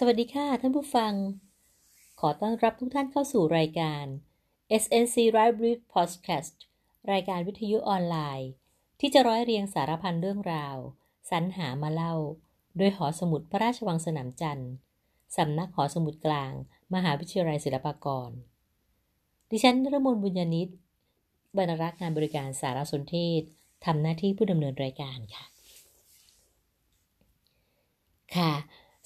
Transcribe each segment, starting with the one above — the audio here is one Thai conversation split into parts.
สวัสดีค่ะท่านผู้ฟัง ขอต้อนรับทุกท่านเข้าสู่รายการ SNC Library Podcast รายการวิทยุออนไลน์ ที่จะร้อยเรียงสารพันเรื่องราว สรรหามาเล่า โดยหอสมุดพระราชวังสนามจันทร์สำนักหอสมุดกลาง มหาวิทยาลัยศิลปากร ดิฉันนรมนบุญญานิตบรรณารักษ์งานบริการสารสนเทศทำหน้าที่ผู้ดำเนินรายการค่ะ ค่ะ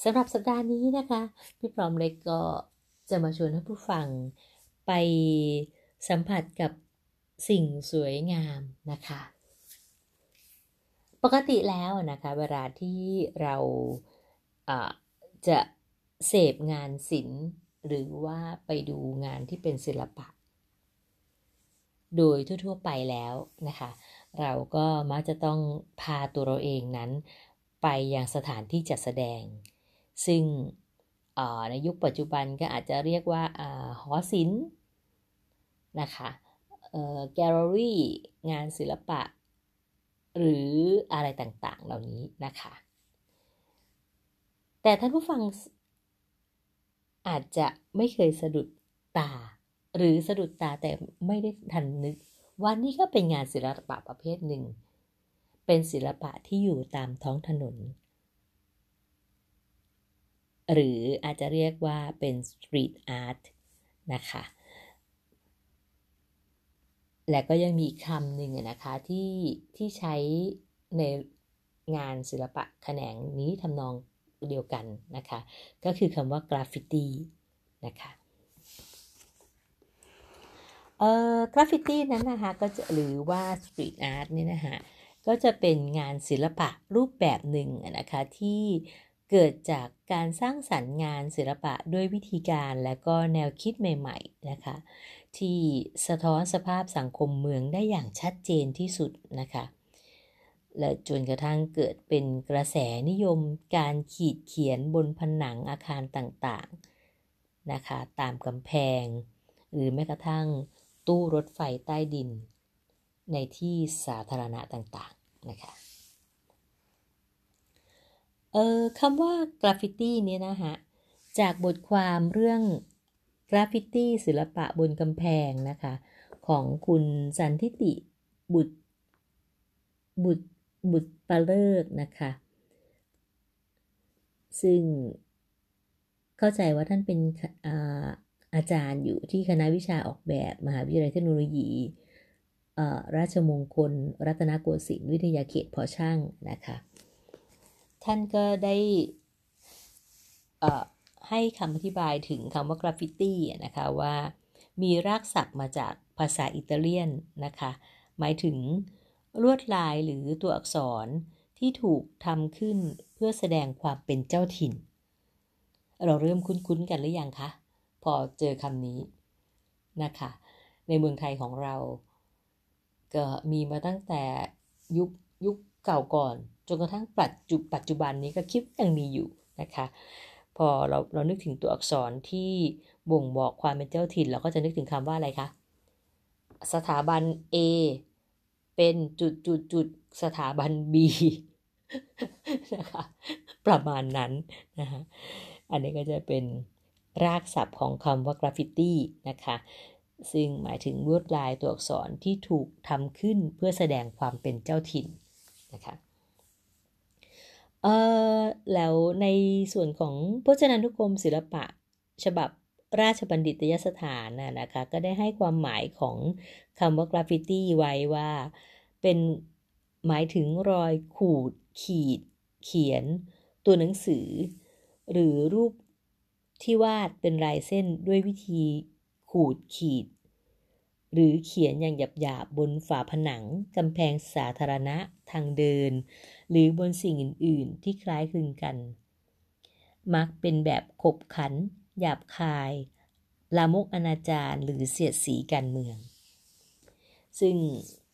สำหรับสัปดาห์นี้นะคะ พี่พร้อมเล็กก็จะมาชวนท่านผู้ฟังไปสัมผัสกับสิ่งสวยงามนะคะ ปกติแล้วนะคะ เวลาที่เราจะเสพงานศิลป์หรือว่าไปดูงานที่เป็นศิลปะ โดยทั่วๆไปแล้วนะคะ เราก็มักจะต้องพาตัวเราเองนั้น ไปยังสถานที่จัดแสดง ซึ่งในยุคปัจจุบันก็อาจจะเรียกว่าหอศิลป์นะคะแกลเลอรี่งานศิลปะ หรืออะไรต่างๆ เหล่านี้นะคะ แต่ท่านผู้ฟังอาจจะไม่เคยสะดุดตา หรือสะดุดตาแต่ไม่ได้ทันนึกว่านี่ก็เป็นงานศิลปะประเภทหนึ่ง เป็นศิลปะที่อยู่ตามท้องถนน หรืออาจจะเรียกว่าเป็นสตรีทอาร์ตนะคะ และก็ยังมีคำหนึ่งนะคะที่ที่ใช้ในงานศิลปะแขนงนี้ทำนองเดียวกันนะคะ ก็คือคำว่ากราฟฟิตี้นะคะเอ่อกราฟฟิตี้นั้นนะคะก็จะหรือว่า street art นี่นะคะก็จะเป็นงานศิลปะรูปแบบหนึ่งนะคะที่ เกิดจากการสร้างสรรค์งานศิลปะด้วยวิธีการและก็แนวคิดใหม่ ๆ นะคะ ที่สะท้อนสภาพสังคมเมืองได้อย่างชัดเจนที่สุดนะคะ และจนกระทั่งเกิดเป็นกระแสนิยมการขีดเขียนบนผนังอาคารต่างๆนะคะ ตามกำแพง หรือแม้กระทั่งตู้รถไฟใต้ดิน ในที่สาธารณะต่างๆนะคะ เออคำว่ากราฟฟิตี้เนี่ยนะฮะจากบทความเรื่องกราฟฟิตี้ศิลปะบนกำแพงนะคะ ของคุณสันทิติบุตรบุตรบุตรปเลิกนะคะ ซึ่งเข้าใจว่าท่านเป็นอาอาจารย์อยู่ที่คณะวิชาออกแบบ มหาวิทยาลัยเทคโนโลยีราชมงคล รัตนโกสินทร์วิทยาเขตเพาะช่างนะคะ ท่านก็ได้ให้คำอธิบายถึงคำว่ากราฟฟิตี้นะคะว่ามีรากศัพท์มาจากภาษาอิตาเลียนนะคะ หมายถึงลวดลายหรือตัวอักษรที่ถูกทำขึ้นเพื่อแสดงความเป็นเจ้าถิ่น เราเริ่มคุ้นๆกันหรือยังคะ พอเจอคำนี้นะคะ ในเมืองไทยของเรา ก็มีมาตั้งแต่ยุคยุคเก่าก่อน จนกระทั่งปัจจุปัจจุบันนี้ก็คิดยังมีอยู่นะคะพอเราเรานึกถึงตัวอักษรที่บ่งบอกความเป็นเจ้าถิ่นเราก็จะนึกถึงคำว่าอะไรคะสถาบัน A เป็นจุดจุดจุดสถาบัน B นะคะประมาณนั้นนะคะอันนี้ก็จะเป็นรากศัพท์ของคำว่ากราฟฟิตี้นะคะซึ่งหมายถึงลวดลายตัวอักษรที่ถูกทำขึ้นเพื่อแสดงความเป็นเจ้าถิ่นนะคะ เออแล้วในส่วนของพจนานุกรมศิลปะ ฉบับราชบัณฑิตยสถานนะนะคะ ก็ได้ให้ความหมายของคำว่ากราฟฟิตี้ไว้ว่า เป็นหมายถึงรอยขูด ขีด เขียน ตัวหนังสือ หรือรูปที่วาดเป็นลายเส้นด้วยวิธีขูดขีด หรือเขียนอย่างหยาบๆบนฝาผนัง กำแพงสาธารณะทางเดินหรือบนสิ่งอื่น ๆ ที่คล้ายคลึงกัน มักเป็นแบบขบขัน หยาบคาย ลามกอนาจารหรือเสียดสีการเมือง ซึ่ง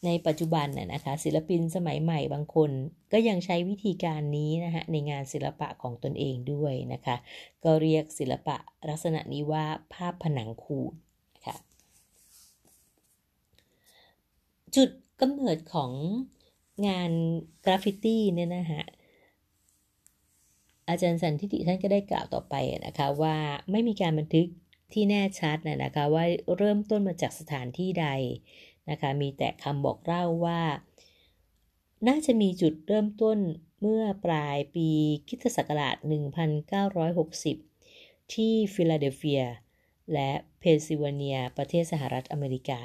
ในปัจจุบันน่ะนะคะศิลปินสมัยใหม่บางคนก็ยังใช้วิธีการนี้นะคะในงานศิลปะของตนเองด้วยนะคะ ก็เรียกศิลปะลักษณะนี้ว่าภาพผนังขูดค่ะจุดกำเนิดของ งานกราฟฟิตี้เนี่ยนะฮะอาจารย์สันทิติท่านก็ได้กล่าวต่อไปนะคะว่าไม่มีการบันทึกที่แน่ชัดนะคะว่าเริ่มต้นมาจากสถานที่ใดนะคะมีแต่คำบอกเล่าว่า น่าจะมีจุดเริ่มต้นเมื่อปลายปีคริสต์ศักราช 1960 ที่ฟิลาเดลเฟีย และเพนซิลเวเนีย ประเทศสหรัฐอเมริกา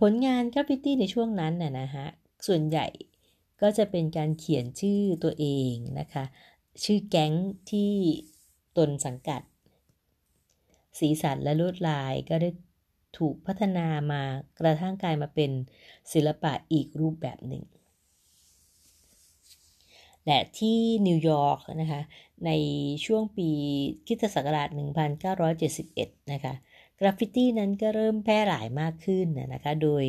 ผลงานกราฟฟิตี้ในช่วงนั้นน่ะนะฮะส่วนใหญ่ก็จะเป็นการเขียนชื่อตัวเองนะคะ ชื่อแก๊งที่ตนสังกัด สีสันและลวดลายก็ได้ถูกพัฒนามากระทั่งกลายมาเป็นศิลปะอีกรูปแบบหนึ่ง และที่นิวยอร์กนะคะในช่วงปีคริสต์ศักราช1971 นะคะ กราฟฟิตี้นั้นก็เริ่มแพร่หลายมากขึ้นนะคะ โดย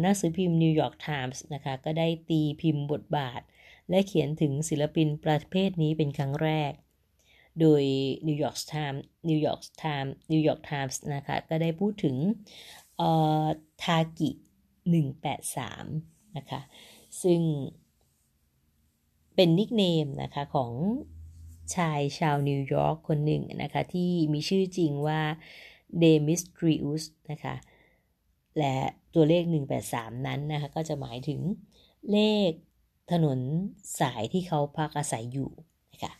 หนังสือพิมพ์นิวยอร์กไทมส์นะคะก็ได้ตีพิมพ์บทบาท และเขียนถึงศิลปินประเภทนี้เป็นครั้งแรก โดย New York Times New York Times New York Times นะคะก็ได้พูดถึงทากิ 183 นะคะ ซึ่งเป็น nickname นะคะของชายชาวนิวยอร์กคนหนึ่งนะคะที่มีชื่อจริงว่า เดมิทริอุสนะคะและตัวเลข 183 นั้นนะคะก็จะหมายถึงเลขถนนสายที่เขาพักอาศัยอยู่นะคะ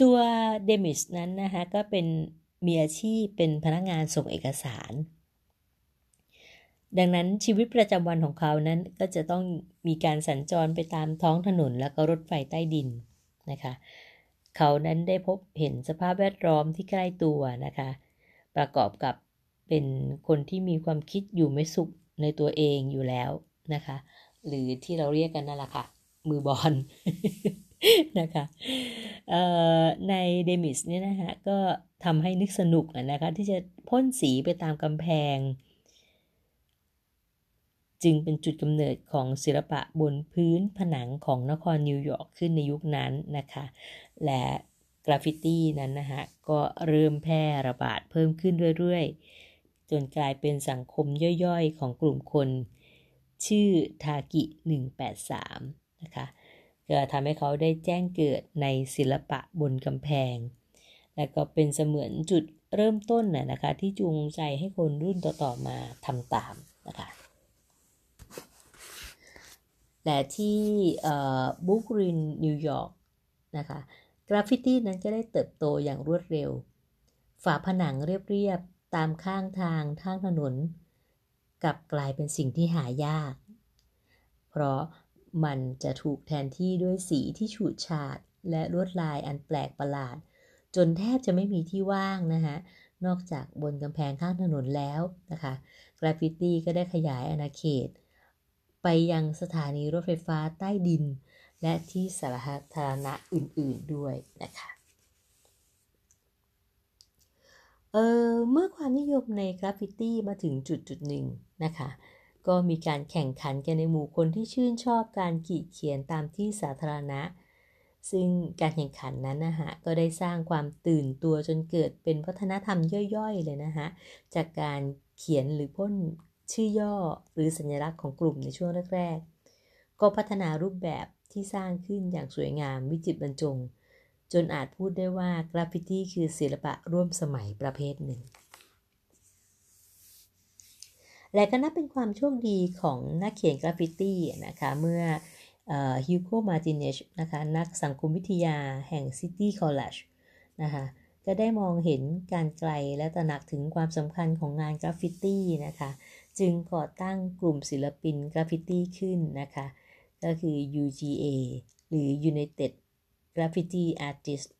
ตัวเดมิสนั้นนะคะก็เป็นมีอาชีพเป็นพนักงานส่งเอกสาร ดังนั้นชีวิตประจำวันของเขานั้นก็จะต้องมีการสัญจรไปตามท้องถนนแล้วก็รถไฟใต้ดินนะคะ เขานั้นได้พบเห็นสภาพแวดล้อมที่ใกล้ตัวนะคะ ประกอบกับเป็นคนที่มีความคิดอยู่ไม่สุขในตัวเองอยู่แล้วนะคะ หรือที่เราเรียกกันนั่นแหละค่ะ มือบอนนะคะนายเดมิสเนี่ยนะคะก็ทำให้นึกสนุกนะคะ ที่จะพ่นสีไปตามกำแพง จึงเป็นจุดกำเนิดของศิลปะบนพื้นผนังของนครนิวยอร์กขึ้นในยุคนั้นนะคะ และกราฟฟิตี้นั้นนะคะก็เริ่มแพร่ระบาดเพิ่มขึ้นเรื่อยๆ จนกลายเป็นสังคมย่อยๆ ของกลุ่มคน ชื่อทากิ 183 นะคะก็ทำให้เขาได้แจ้งเกิดในศิลปะบนกำแพง และก็เป็นเสมือนจุดเริ่มต้นน่ะนะคะที่จูงใจให้คนรุ่นต่อๆมาทำตามนะคะ แต่ที่บุกรินนิวยอร์กนะคะกราฟฟิตี้นั้นก็ได้เติบโตอย่างรวดเร็ว ฝาผนังเรียบๆ ตามข้างทางทางถนน กลับกลายเป็นสิ่งที่หายาก เพราะมันจะถูกแทนที่ด้วยสีที่ฉูดฉาด และลวดลายอันแปลกประหลาด จนแทบจะไม่มีที่ว่างนะคะนอกจากบนกำแพงข้างถนนแล้วนะคะ กราฟฟิตี้ก็ได้ขยายอาณาเขต ไปยังสถานีรถไฟฟ้าใต้ดิน และที่สาธารณะอื่นๆด้วยนะคะเออเมื่อความนิยมในกราฟฟิตี้มาถึงจุดจุดหนึ่งนะคะ ก็มีการแข่งขันกันในหมู่คนที่ชื่นชอบการขีดเขียนตามที่สาธารณะ ซึ่งการแข่งขันนั้นนะฮะก็ได้สร้างความตื่นตัวจนเกิดเป็นวัฒนธรรมย่อยๆเลยนะฮะจากการเขียนหรือพ่น ชื่อย่อหรือสัญลักษณ์ของกลุ่มในช่วงแรกๆ ก็พัฒนารูปแบบที่สร้างขึ้นอย่างสวยงามวิจิตรบรรจง จนอาจพูดได้ว่ากราฟฟิตี้คือศิลปะร่วมสมัยประเภทหนึ่ง และก็นับเป็นความโชคดีของนักเขียนกราฟฟิตี้นะคะเมื่อฮิวโกมาร์ติเนซนะคะนักสังคมวิทยาแห่ง City Collegeนะคะก็ได้มองเห็นการณ์ไกลและตระหนักถึงความสำคัญของงานกราฟฟิตี้นะคะ จึงก่อตั้งกลุ่มศิลปินกราฟฟิตี้ขึ้นนะคะ ก็คือ UGA หรือ United Graffiti Artists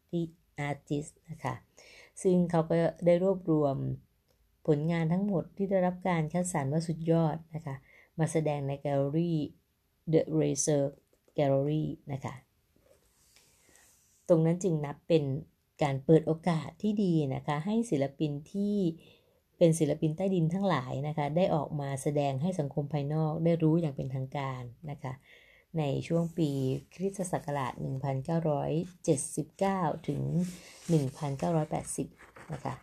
Artist นะคะ ซึ่งเขาก็ได้รวบรวมผลงานทั้งหมดที่ได้รับการคัดสรรว่าสุดยอดนะคะ มาแสดงในแกลเลอรี่ The Razor Gallery นะคะ ตรงนั้นจึงนับเป็นการเปิดโอกาสที่ดีนะคะ ให้ศิลปินที่ เป็นศิลปินใต้ดินทั้งหลายนะคะได้ออกมาแสดงให้สังคมภายนอกได้รู้อย่างเป็นทางการนะคะในช่วงปีคริสตศักราช 1979 ถึง 1980 นะคะ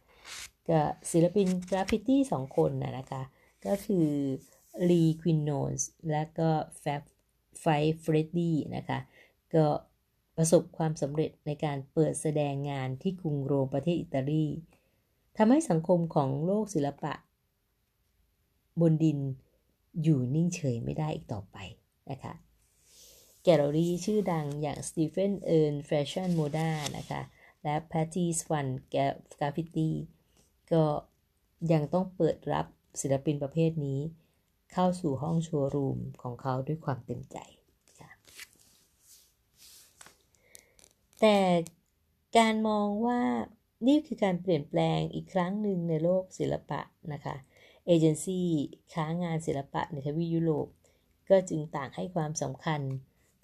กับศิลปินกราฟฟิตี้สองคนนะนะคะก็คือลีควิโนเนสและก็แฟบไฟฟ์เฟรดดี้นะคะก็ประสบความสำเร็จในการเปิดแสดงงานที่กรุงโรมประเทศอิตาลี ทำให้สังคมของโลกศิลปะ บนดินอยู่นิ่งเฉยไม่ได้อีกต่อไปนะคะแกลเลอรี่ชื่อดังอย่างสตีเฟนเอิร์นแฟชั่นโมดานะคะและแพตตี้ส์ฟันแกราฟิตี้ก็ยังต้องเปิดรับศิลปินประเภทนี้ เข้าสู่ห้องโชว์รูมของเขาด้วยความเต็มใจค่ะแต่การมองว่า นี่คือการเปลี่ยนแปลงอีกครั้งหนึ่งในโลกศิลปะนะคะเอเจนซี่ค้างานศิลปะในทวียุโรปก็จึงต่างให้ความสำคัญ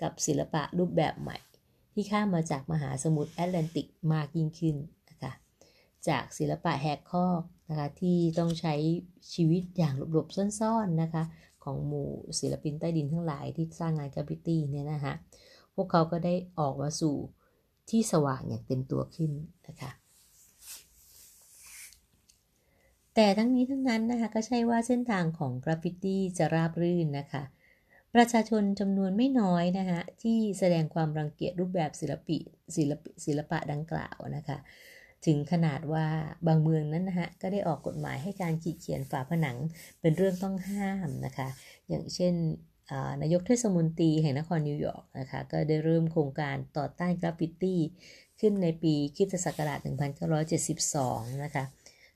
กับศิลปะรูปแบบใหม่ ที่ข้ามมาจากมหาสมุทรแอตแลนติกมากยิ่งขึ้นนะคะจากศิลปะแหกคอกนะคะที่ต้องใช้ชีวิตอย่างหลบๆซ่อนๆนะคะของหมู่ศิลปินใต้ดินทั้งหลายที่สร้างงานกราฟฟิตี้เนี่ยนะคะพวกเขาก็ได้ออกมาสู่ที่สว่างอย่างเต็มตัวขึ้นนะคะ แต่ทั้งนี้ทั้งนั้นนะคะก็ใช่ว่าเส้นทางของกราฟฟิตี้จะราบรื่นนะคะ ประชาชนจำนวนไม่น้อยนะคะที่แสดงความรังเกียจรูปแบบศิลปิศิลปศิลปะดังกล่าวนะคะ ถึงขนาดว่าบางเมืองนั้นนะฮะก็ได้ออกกฎหมายให้การขีดเขียนฝาผนังเป็นเรื่องต้องห้ามนะคะ อย่างเช่นนายกเทศมนตรีแห่งนครนิวยอร์กนะคะก็ได้เริ่มโครงการต่อต้านกราฟฟิตี้ขึ้นในปีคริสตศักราช 1972 นะคะ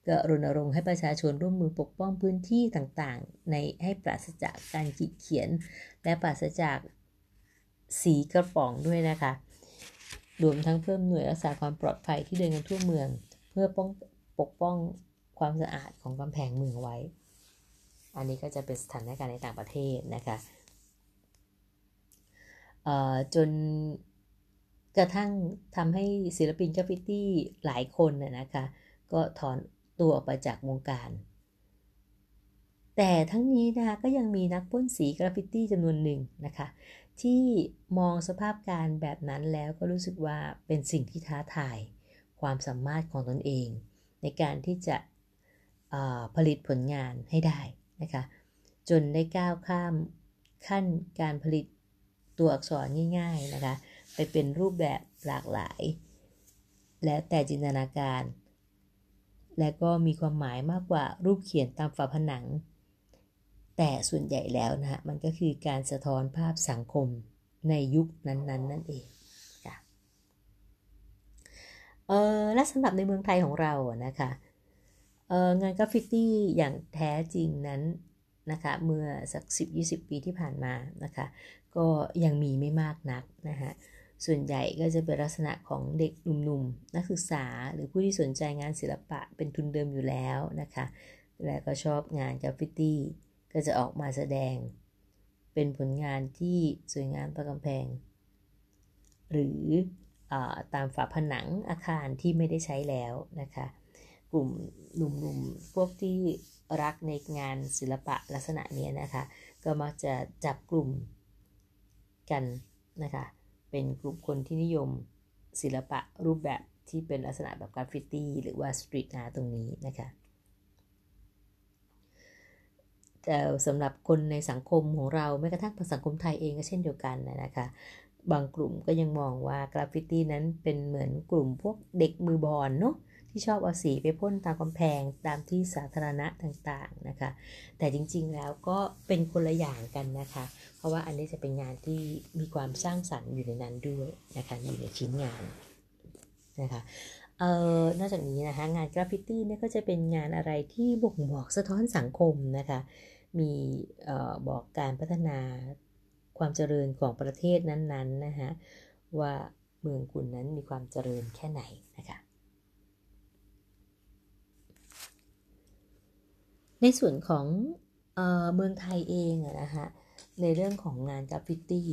ก็รณรงค์ให้ประชาชนร่วมมือปกป้องพื้นที่ต่างๆ ในให้ปราศจากการขีดเขียน และปราศจากสีกระป๋องด้วยนะคะ รวมทั้งเพิ่มหน่วยรักษาความปลอดภัยที่เดินกันทั่วเมือง เพื่อป้องปกป้องความสะอาดของกำแพงเมืองไว้ อันนี้ก็จะเป็นสถานการณ์ในต่างประเทศนะคะจนกระทั่งทำให้ศิลปินกราฟิตี้หลายคนนะคะ ก็ถอน ตัวออกไปจากวงการ แต่ทั้งนี้นะคะก็ยังมีนักพ่นสีกราฟฟิตี้จำนวนหนึ่งนะคะ ที่มองสภาพการแบบนั้นแล้วก็รู้สึกว่าเป็นสิ่งที่ท้าทาย ความสามารถของตนเอง ในการที่จะผลิตผลงานให้ได้นะคะ จนได้ก้าวข้ามขั้นการผลิตตัวอักษรง่าย ๆนะคะ ไปเป็นรูปแบบหลากหลาย และแต่จินตนาการ และก็มีความหมายมากกว่ารูปเขียนตามฝาผนัง แต่ส่วนใหญ่แล้วนะฮะมันก็คือการสะท้อนภาพสังคมในยุคนั้นๆนนนั่นเองค่ะเออและสำหรับในเมืองไทยของเรานะคะเอองานกราฟฟิตี้อย่างแท้จริงนั้นนะคะเมื่อสัก 10-20 ปีที่ผ่านมานะคะก็ยังมีไม่มากนักนะคะ ส่วนใหญ่ก็จะเป็นลักษณะของเด็กหนุ่มๆ นักศึกษาหรือผู้ที่สนใจงานศิลปะเป็นทุนเดิมอยู่แล้วนะคะ และก็ชอบงานกราฟฟิตี้ก็จะออกมาแสดง เป็นผลงานที่สวยงามประกำแพง หรือตามฝาผนังอาคารที่ไม่ได้ใช้แล้วนะคะ กลุ่มหนุ่มๆ พวกที่รักในงานศิลปะลักษณะนี้นะคะ ก็มักจะจับกลุ่มกันนะคะ เป็นกลุ่มคนที่นิยมศิลปะรูปแบบที่เป็นลักษณะแบบกราฟฟิตี้หรือว่าสตรีทอาร์ตตรงนี้นะคะแต่สำหรับคนในสังคมของเราแม้กระทั่งสังคมไทยเองก็เช่นเดียวกันนะคะ บางกลุ่มก็ยังมองว่ากราฟฟิตี้นั้นเป็นเหมือนกลุ่มพวกเด็กมือบอนเนาะ ที่ชอบเอาสีไปพ่นตามกำแพงตามที่สาธารณะต่างๆนะคะ แต่จริงๆแล้วก็เป็นคนละอย่างกันนะคะ เพราะว่าอันนี้จะเป็นงานที่มีความสร้างสรรค์อยู่ในนั้นด้วยนะคะอยู่ในชิ้นงานนะคะเอ่อนอกจากนี้นะคะงานกราฟฟิตี้เนี่ยก็จะเป็นงานอะไรที่บ่งบอกสะท้อนสังคมนะคะ มีเอ่อบอกการพัฒนาความเจริญของประเทศนั้นๆนะคะว่าเมืองคุณนั้นมีความเจริญแค่ไหนนะคะ ในส่วนของเออเมืองไทยเองนะคะในเรื่องของงานกราฟฟิตี้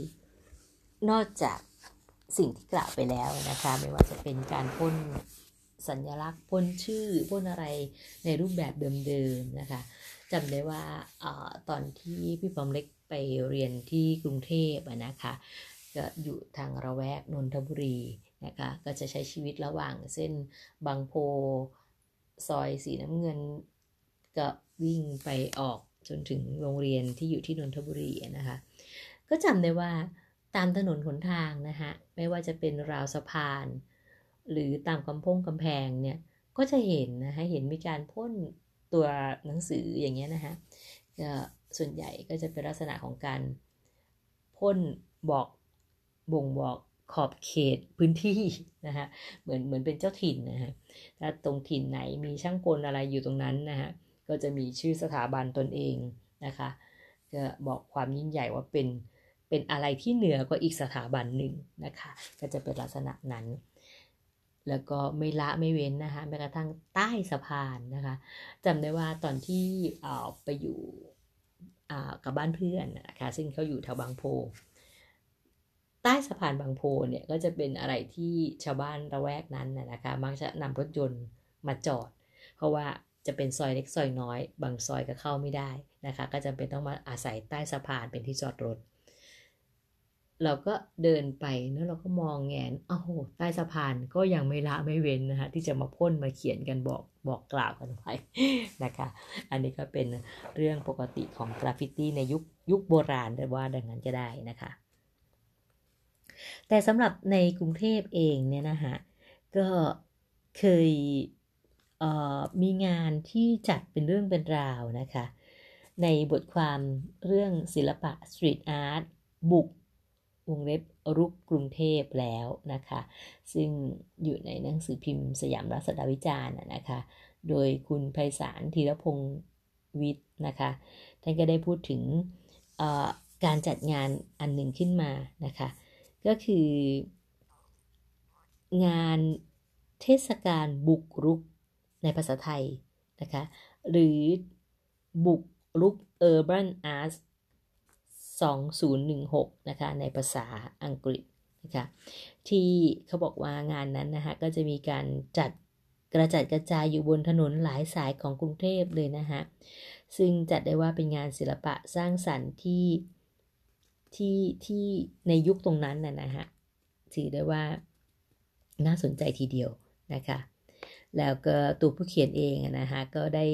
นอกจากสิ่งที่กล่าวไปแล้วนะคะไม่ว่าจะเป็นการพ่นสัญลักษณ์พ่นชื่อพ่นอะไรในรูปแบบเดิมๆนะคะจำได้ว่าอตอนที่พี่ปอมเล็กไปเรียนที่กรุงเทพนะคะก็อยู่ทางระแวกนนทบุรีนะคะก็จะใช้ชีวิตระหว่างเส้นบางโพซอยสีน้ำเงินก็ วิ่งไปออกจนถึงโรงเรียนที่อยู่ที่นนทบุรีนะคะ ก็จำได้ว่าตามถนนหนทางนะคะไม่ว่าจะเป็นราวสะพาน หรือตามกำพงกำแพงเนี่ยก็จะเห็นนะคะเห็นมีการพ่นตัวหนังสืออย่างเงี้ยนะคะก็ส่วนใหญ่ก็จะเป็นลักษณะของการพ่นบอกบ่งบอกขอบเขตพื้นที่นะคะเหมือนเหมือนเป็นเจ้าถิ่นนะฮะถ้าตรงถิ่นไหนมีช่างกลอะไรอยู่ตรงนั้นนะฮะ ก็จะมีชื่อสถาบันตนเองนะคะจะบอกความยิ่งใหญ่ว่าเป็นเป็นอะไรที่เหนือกว่าอีกสถาบันหนึ่งนะคะ ก็จะเป็นลักษณะนั้น แล้วก็ไม่ละไม่เว้นนะคะแม้กระทั่งใต้สะพานนะคะจำได้ว่าตอนที่เอไปอยู่กับบ้านเพื่อนนะคะซึ่งเขาอยู่แถวบางโพใต้สะพานบางโพเนี่ยก็จะเป็นอะไรที่ชาวบ้านระแวกนั้นนะคะมักจะนำรถยนต์มาจอด เพราะว่า จะเป็นซอยเล็กซอยน้อย บางซอยก็เข้าไม่ได้นะคะ ก็จำเป็นต้องมาอาศัยใต้สะพานเป็นที่จอดรถ เราก็เดินไปเนะเราก็มองแงนอ้โหใต้สะพานก็ยังไม่ละไม่เว้นนะคะที่จะมาพ่นมาเขียนกันบอกบอกกล่าวกันไว้นะคะ อันนี้ก็เป็นเรื่องปกติของกราฟฟิตี้ในยุคยุคโบราณได้ว่าดังนั้นจะได้นะคะ แต่สำหรับในกรุงเทพเองเนี่ยนะคะก็เคย มีงานที่จัดเป็นเรื่องเป็นราวนะคะ ในบทความเรื่องศิลปะสตรีทอาร์ตบุกวงเล็บรุกกรุงเทพแล้วนะคะ ซึ่งอยู่ในหนังสือพิมพ์สยามรัศดาวิจารณ์นะคะ โดยคุณไพศาลธีรพงศ์วิทย์นะคะ ท่านก็ได้พูดถึงการจัดงานอันหนึ่งขึ้นมานะคะ ก็คืองานเทศกาลบุกรุก ในภาษาไทยนะคะหรือบุกรุก Urban Arts 2016นะคะในภาษาอังกฤษนะคะที่เขาบอกว่างานนั้นนะคะก็จะมีการจัดกระจัดกระจายอยู่บนถนนหลายสายของกรุงเทพเลยนะคะซึ่งจัดได้ว่าเป็นงานศิลปะสร้างสรรค์ที่ที่ที่ในยุคตรงนั้นน่ะนะฮะถือได้ว่าน่าสนใจทีเดียวนะคะ แล้วก็ตัวผู้เขียนเองนะคะก็ได้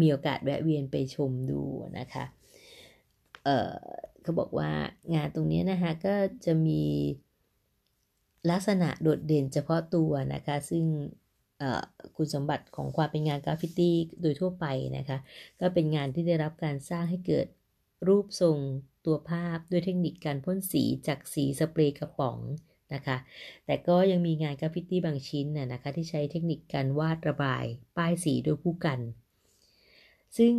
มีโอกาสแวะเวียนไปชมดูนะคะเออเขาบอกว่างานตรงนี้นะคะก็จะมีลักษณะโดดเด่นเฉพาะตัวนะคะ ซึ่งคุณสมบัติของความเป็นงานกราฟฟิตี้โดยทั่วไปนะคะ ก็เป็นงานที่ได้รับการสร้างให้เกิดรูปทรงตัวภาพด้วยเทคนิคการพ่นสีจากสีสเปรย์กระป๋อง นะคะ แต่ก็ยังมีงานกราฟฟิตี้บางชิ้นน่ะนะคะที่ใช้เทคนิคการวาดระบาย ป้ายสีโดยพู่กัน ซึ่ง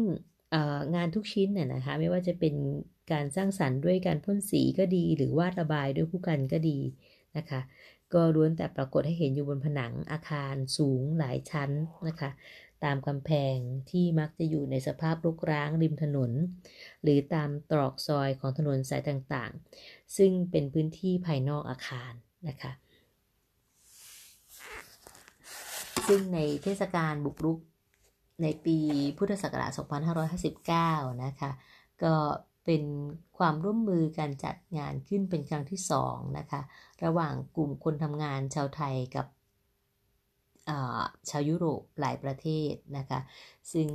งานทุกชิ้นเนี่ยนะคะไม่ว่าจะเป็นการสร้างสรรค์ด้วยการพ่นสีก็ดี หรือวาดระบายด้วยพู่กันก็ดีนะคะ ก็ล้วนแต่ปรากฏให้เห็นอยู่บนผนังอาคารสูงหลายชั้นนะคะ ตามกำแพงที่มักจะอยู่ในสภาพรกร้างริมถนน หรือตามตรอกซอยของถนนสายต่างๆ ซึ่งเป็นพื้นที่ภายนอกอาคารนะคะ ซึ่งในเทศกาลบุกรุกในปีพุทธศักราช 2559 นะคะ ก็เป็นความร่วมมือการจัดงานขึ้นเป็นครั้งที่สองนะคะ ระหว่างกลุ่มคนทำงานชาวไทยกับ ชาวยุโรปหลายประเทศนะคะ ซึ่ง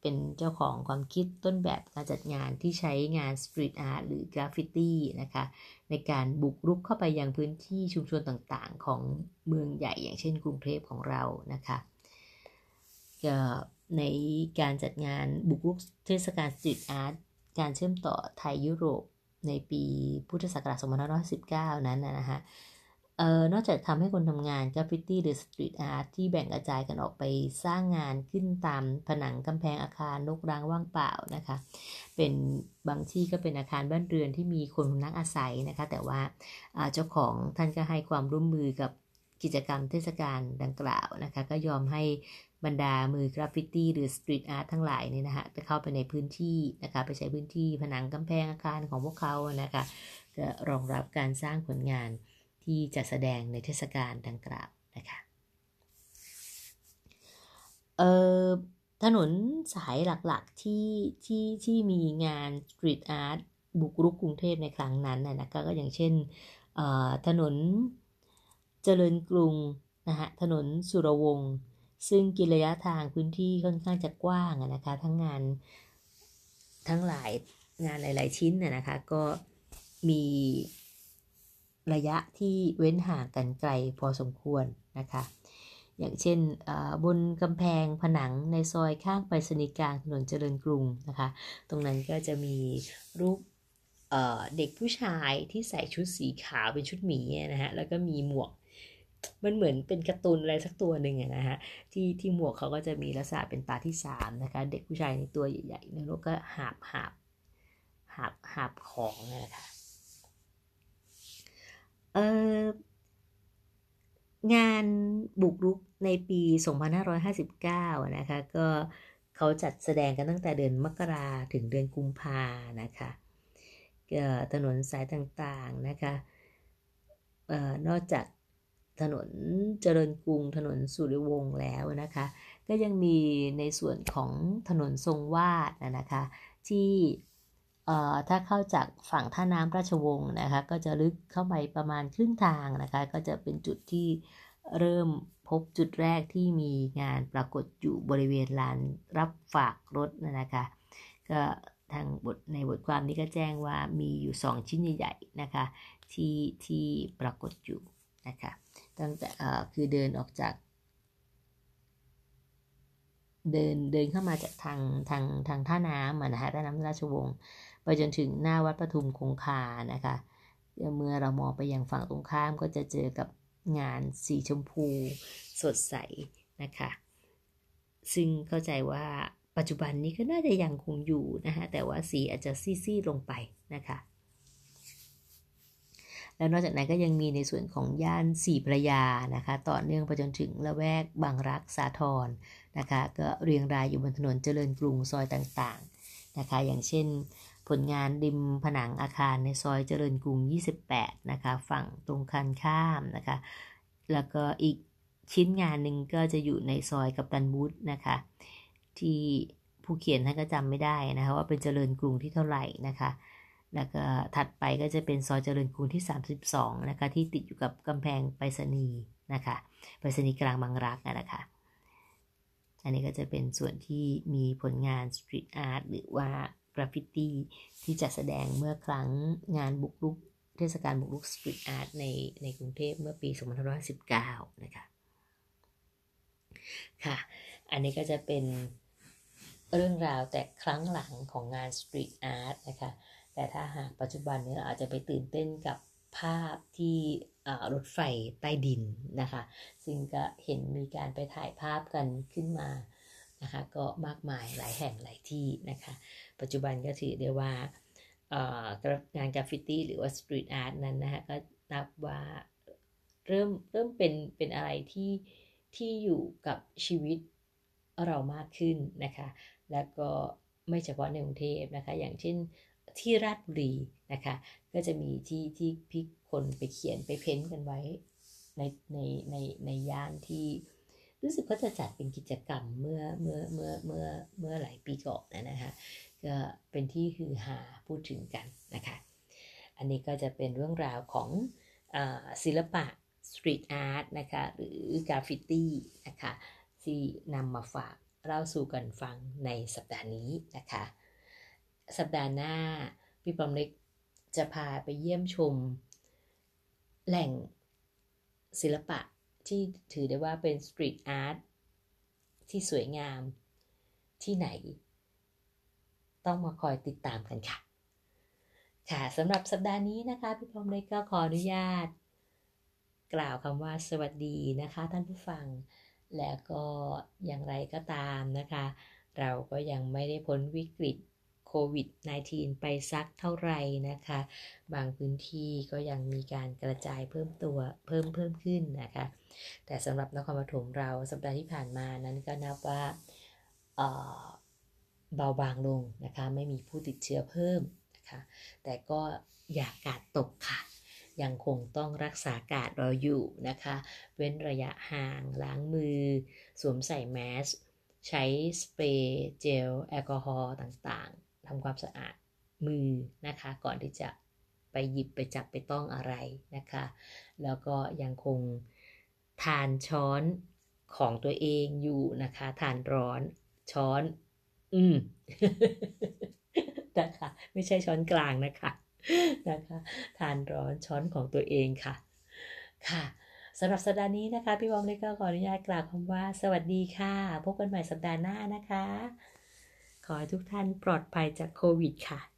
เป็นเจ้าของความคิดต้นแบบการจัดงานที่ใช้งานสตรีทอาร์ตหรือกราฟฟิตี้นะคะ ในการบุกรุกเข้าไปยังพื้นที่ชุมชนต่างๆ ของเมืองใหญ่อย่างเช่นกรุงเทพของเรานะคะในการจัดงานบุกรุกเทศกาลสตรีทอาร์ตการเชื่อมต่อไทยยุโรปในปีพุทธศักราช2519 นั้นนะฮะ เออนอกจากทำให้คนทำงานกราฟฟิตี้หรือสตรีทอาร์ตที่แบ่งกระจายกันออกไปสร้างงานขึ้นตามผนังกำแพงอาคารรกร้างว่างเปล่านะคะ เป็นบางที่ก็เป็นอาคารบ้านเรือนที่มีคนพักอาศัยนะคะ แต่ว่าเจ้าของท่านก็ให้ความร่วมมือกับกิจกรรมเทศกาลดังกล่าวนะคะ ก็ยอมให้บรรดามือกราฟฟิตี้หรือสตรีทอาร์ตทั้งหลายนี่นะคะจะเข้าไปในพื้นที่นะคะ ไปใช้พื้นที่ผนังกำแพงอาคารของพวกเขานะคะก็รองรับการสร้างผลงาน ที่จะแสดงในเทศกาลดังกล่าวนะคะเอ่อถนนสายหลักๆที่ที่ที่มีงานสตรีทอาร์ตบุกรุกกรุงเทพในครั้งนั้นนะก็ก็อย่างเช่นถนนเจริญกรุงนะฮะถนนสุรวงศ์ซึ่งกินระยะทางพื้นที่ค่อนข้างจะกว้างนะคะทั้งงานทั้งหลายงานหลาย ๆ ชิ้นน่ยนะคะก็มี ระยะที่เว้นห่างกันไกลพอสมควรนะคะ อย่างเช่นบนกำแพงผนังในซอยข้างไปรษณีย์กลางถนนเจริญกรุงนะคะ ตรงนั้นก็จะมีรูปเด็กผู้ชายที่ใส่ชุดสีขาวเป็นชุดหมีนะฮะ แล้วก็มีหมวก มันเหมือนเป็นการ์ตูนอะไรสักตัวหนึ่งนะฮะ ที่ที่หมวกเขาก็จะมีลักษณะเป็นตาที่สามนะคะ เด็กผู้ชายในตัวใหญ่ๆแล้วก็หาบหาบหาบหาบของนะคะเออ งานบุกรุกในปี 2559 นะคะ ก็เขาจัดแสดงกันตั้งแต่เดือนมกราถึงเดือนกุมภานะคะถนนสายต่างๆนะคะออนอกจากถนนเจริญกรุงถนนสุริวงศ์แล้วนะคะ ก็ยังมีในส่วนของถนนทรงวาดนะคะ ที่ ถ้าเข้าจากฝั่งท่าน้ำราชวงศ์นะคะ ก็จะลึกเข้าไปประมาณครึ่งทางนะคะ ก็จะเป็นจุดที่เริ่มพบจุดแรกที่มีงานปรากฏอยู่บริเวณลานรับฝากรถนะคะ ก็ทางบทในบทความนี้ก็แจ้งว่ามีอยู่ 2 ชิ้นใหญ่ๆนะคะ ที่ที่ปรากฏอยู่นะคะ ตั้งแต่คือเดินออกจาก เดินเดินเข้ามาจากทางทางทางท่าน้ำนะฮะท่าน้ำราชวงศ์ ไปจนถึงหน้าวัดปทุมคงคานะคะเมื่อเรามองไปยังฝั่งตรงข้ามก็จะเจอกับงานสีชมพูสดใสนะคะ ซึ่งเข้าใจว่าปัจจุบันนี้ก็น่าจะยังคงอยู่นะคะแต่ว่าสีอาจจะซีดๆลงไปนะคะแล้วนอกจากนั้นก็ยังมีในส่วนของย่านสี่พระยานะคะ ต่อเนื่องไปจนถึงละแวกบางรักสาทรนะคะ ก็เรียงรายอยู่บนถนนเจริญกรุงซอยต่างๆนะคะ อย่างเช่น ลงานริมผนังอาคารในซอยเจริญกรุง 28 นะคะ ฝั่งตรงคันข้ามนะคะ แล้วก็อีกชิ้นงานหนึ่งก็จะอยู่ในซอยกับตันบูธนะคะ ที่ผู้เขียนท่านก็จำไม่ได้นะคะว่าเป็นเจริญกรุงที่เท่าไหร่นะคะ แล้วก็ถัดไปก็จะเป็นซอยเจริญกรุงที่ 32 นะคะ ที่ติดอยู่กับกำแพงไปรษณีย์นะคะไปรษณีย์กลางบางรักนะคะอันนี้ก็จะเป็นส่วนที่มีผลงานสตรีทอาร์ตหรือว่า กราฟฟิตี้ที่จะแสดงเมื่อครั้งงานบุกรุกเทศกาลบุกรุกสตรีทอาร์ตในในกรุงเทพเมื่อปี2519 นะคะ ค่ะ อันนี้ก็จะเป็นเรื่องราวแต่ครั้งหลังของงานสตรีทอาร์ตนะคะ แต่ถ้าหากปัจจุบันนี้อาจจะไปตื่นเต้นกับภาพที่รถไฟใต้ดินนะคะ ซึ่งก็เห็นมีการไปถ่ายภาพกันขึ้นมา นะคะก็มากมายหลายแห่งหลายที่นะคะปัจจุบันก็ถือได้ว่างานกราฟฟิตี้หรือว่าสตรีทอาร์ตนั้นนะคะก็นับว่าเริ่มเริ่มเป็นเป็นอะไรที่ที่อยู่กับชีวิตเรามากขึ้นนะคะ แล้วก็ไม่เฉพาะในกรุงเทพนะคะ อย่างเช่นที่ราชบุรีนะคะ ก็จะมีที่ที่พิกคนไปเขียนไปเพ้นกันไว้ในในในในย่านที่ รู้สึกเขาจะจัดเป็นกิจกรรมเมื่อเมื่อเมื่อเมื่อเมื่อหลายปีก่อนนะคะก็เป็นที่ฮือฮาพูดถึงกันนะคะ อันนี้ก็จะเป็นเรื่องราวของอศิลปะสตรีทอาร์ตนะคะหรือกราฟฟิตี้นะคะที่นำมาฝากเล่าสู่กันฟังในสัปดาห์นี้นะคะ สัปดาห์หน้าพี่ปอมเล็กจะพาไปเยี่ยมชมแหล่งศิลปะ ที่ถือได้ว่าเป็นสตรีทอาร์ตที่สวยงามที่ไหน ต้องมาคอยติดตามกันค่ะ ค่ะสำหรับสัปดาห์นี้นะคะ พี่พรมเล็กก็ขออนุญาต กล่าวคำว่าสวัสดีนะคะ ท่านผู้ฟัง แล้วก็อย่างไรก็ตามนะคะ เราก็ยังไม่ได้พ้นวิกฤต โควิด -19 ไปสักเท่าไหร่นะคะ บางพื้นที่ก็ยังมีการกระจายเพิ่มตัวเพิ่มเพิ่มขึ้นนะคะ แต่สำหรับนครปฐมเราสัปดาห์ที่ผ่านมานั้นก็นับว่าเบาบางลงนะคะ ไม่มีผู้ติดเชื้อเพิ่มนะคะ แต่ก็อย่ากาดตกค่ะยังคงต้องรักษากาดรออยู่นะคะ เว้นระยะห่างล้างมือ สวมใส่แมส ใช้สเปรย์เจล แอลกอฮอล์ต่าง ทำความสะอาดมือนะคะ ก่อนที่จะไปหยิบไปจับไปต้องอะไรนะคะ แล้วก็ยังคงทานช้อนของตัวเองอยู่นะคะ ทานร้อนช้อน อืมนะคะ ไม่ใช่ช้อนกลางนะคะนะคะ ทานร้อนช้อนของตัวเองค่ะ ค่ะสำหรับสัปดาห์นี้นะคะ พี่วอมเล็กก็ขออนุญาตกล่าวคำว่า สวัสดีค่ะ พบกันใหม่สัปดาห์หน้านะคะ ขอให้ทุกท่านปลอดภัยจากโควิดค่ะ